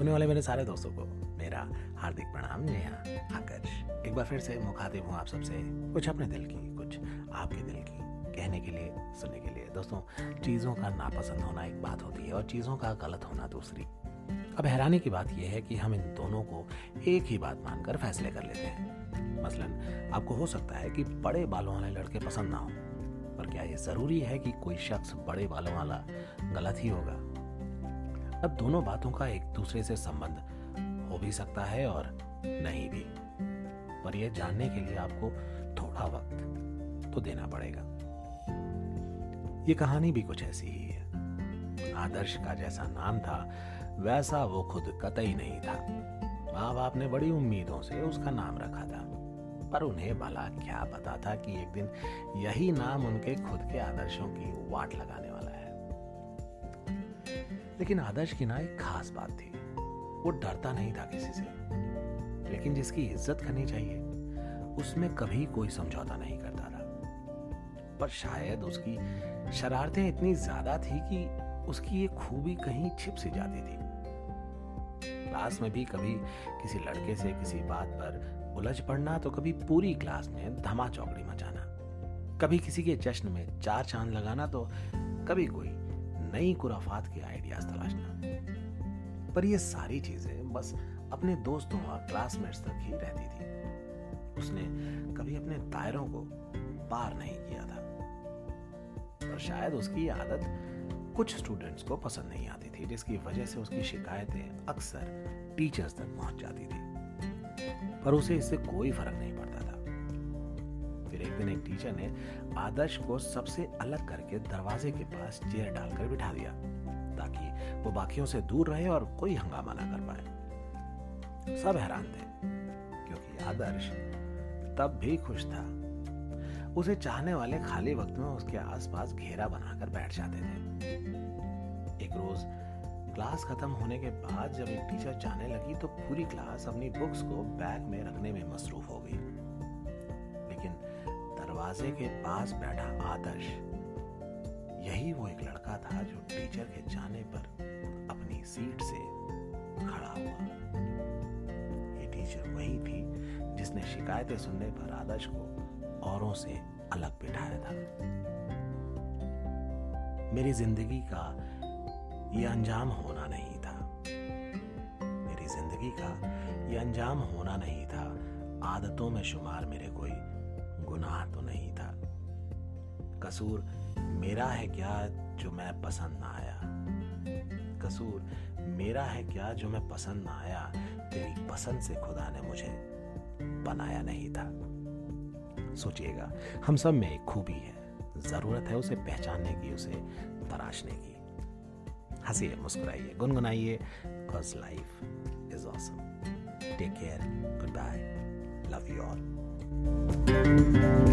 सुनने वाले मेरे सारे दोस्तों को मेरा हार्दिक प्रणाम नेहा आकर्ष। एक बार फिर से मुखातिब हूँ आप सबसे कुछ अपने दिल की, कुछ आपके दिल की कहने के लिए, सुनने के लिए। दोस्तों, चीज़ों का नापसंद होना एक बात होती है और चीज़ों का गलत होना दूसरी। अब हैरानी की बात यह है कि हम इन दोनों को एक ही बात मानकर फैसले कर लेते हैं। मसलन, आपको हो सकता है कि बड़े बालों वाले लड़के पसंद ना हो, पर क्या यह ज़रूरी है कि कोई शख्स बड़े बालों वाला गलत ही होगा? अब दोनों बातों का एक दूसरे से संबंध हो भी सकता है और नहीं भी। पर यह जानने के लिए आपको थोड़ा वक्त तो देना पड़ेगा। ये कहानी भी कुछ ऐसी ही है। आदर्श का जैसा नाम था, वैसा वो खुद कतई नहीं था। माँ बाप ने बड़ी उम्मीदों से उसका नाम रखा था, पर उन्हें भला क्या पता था कि एक दिन यही नाम उनके खुद के आदर्शों की वाट लगाने लेकिन आदर्श की ना एक खास बात थी। वो डरता नहीं था किसी से। लेकिन जिसकी इज़्ज़त करनी चाहिए, उसमें कभी कोई समझौता नहीं करता था। पर शायद उसकी शरारतें इतनी ज़्यादा थी कि उसकी ये खूबी कहीं छिप सी जाती थी। क्लास में भी कभी किसी लड़के से किसी बात पर उलझ पड़ना तो कभी पूरी क्लास में धमा चौकड़ी मचाना। कभी किसी के जश्न में चार चाँद लगाना तो कभी कोई नई कुराफात के आइडियाज़ तलाशना पर ये सारी चीज़ें बस अपने दोस्तों और क्लासमेट्स तक ही रहती थी। उसने कभी अपने दायरों को पार नहीं किया था। पर शायद उसकी आदत कुछ स्टूडेंट्स को पसंद नहीं आती थी, जिसकी वजह से उसकी शिकायतें अक्सर टीचर्स तक पहुँच जाती थी। पर उसे इससे कोई फ़र्क नहीं पड़ता था। फिर एक दिन एक टीचर ने आदर्श को सबसे अलग करके दरवाजे के पास चेयर डालकर बिठा दिया, ताकि वो बाकियों से दूर रहे और कोई हंगामा ना कर पाए। सब हैरान थे, क्योंकि आदर्श तब भी खुश था। उसे चाहने वाले खाली वक्त में उसके आसपास घेरा बनाकर बैठ जाते थे। एक रोज क्लास खत्म होने के बाद जब एक टीचर जाने लगी तो पूरी क्लास अपनी बुक्स को बैग में रखने में मसरूफ हो गई। दरवाजे के पास बैठा आदर्श। यही वो एक लड़का था जो टीचर के जाने पर अपनी सीट से खड़ा हुआ। ये टीचर वही थी जिसने शिकायतें सुनने पर आदर्श को औरों से अलग बिठाया था। मेरी ज़िंदगी का ये अंजाम होना नहीं था। मेरी ज़िंदगी का ये अंजाम होना नहीं था। आदतों में शुमार मेरे कोई गुनाह तो नहीं था। कसूर, मेरा है क्या जो मैं पसंद ना आया? कसूर, मेरा है क्या जो मैं पसंद ना आया? तेरी पसंद से खुदा ने मुझे बनाया नहीं था। सोचिएगा, हम सब में एक खूबी है। ज़रूरत है उसे पहचानने की, उसे तराशने की। हंसिए, मुस्कुराइए, गुनगुनाइए because life is awesome take care good bye love you all Música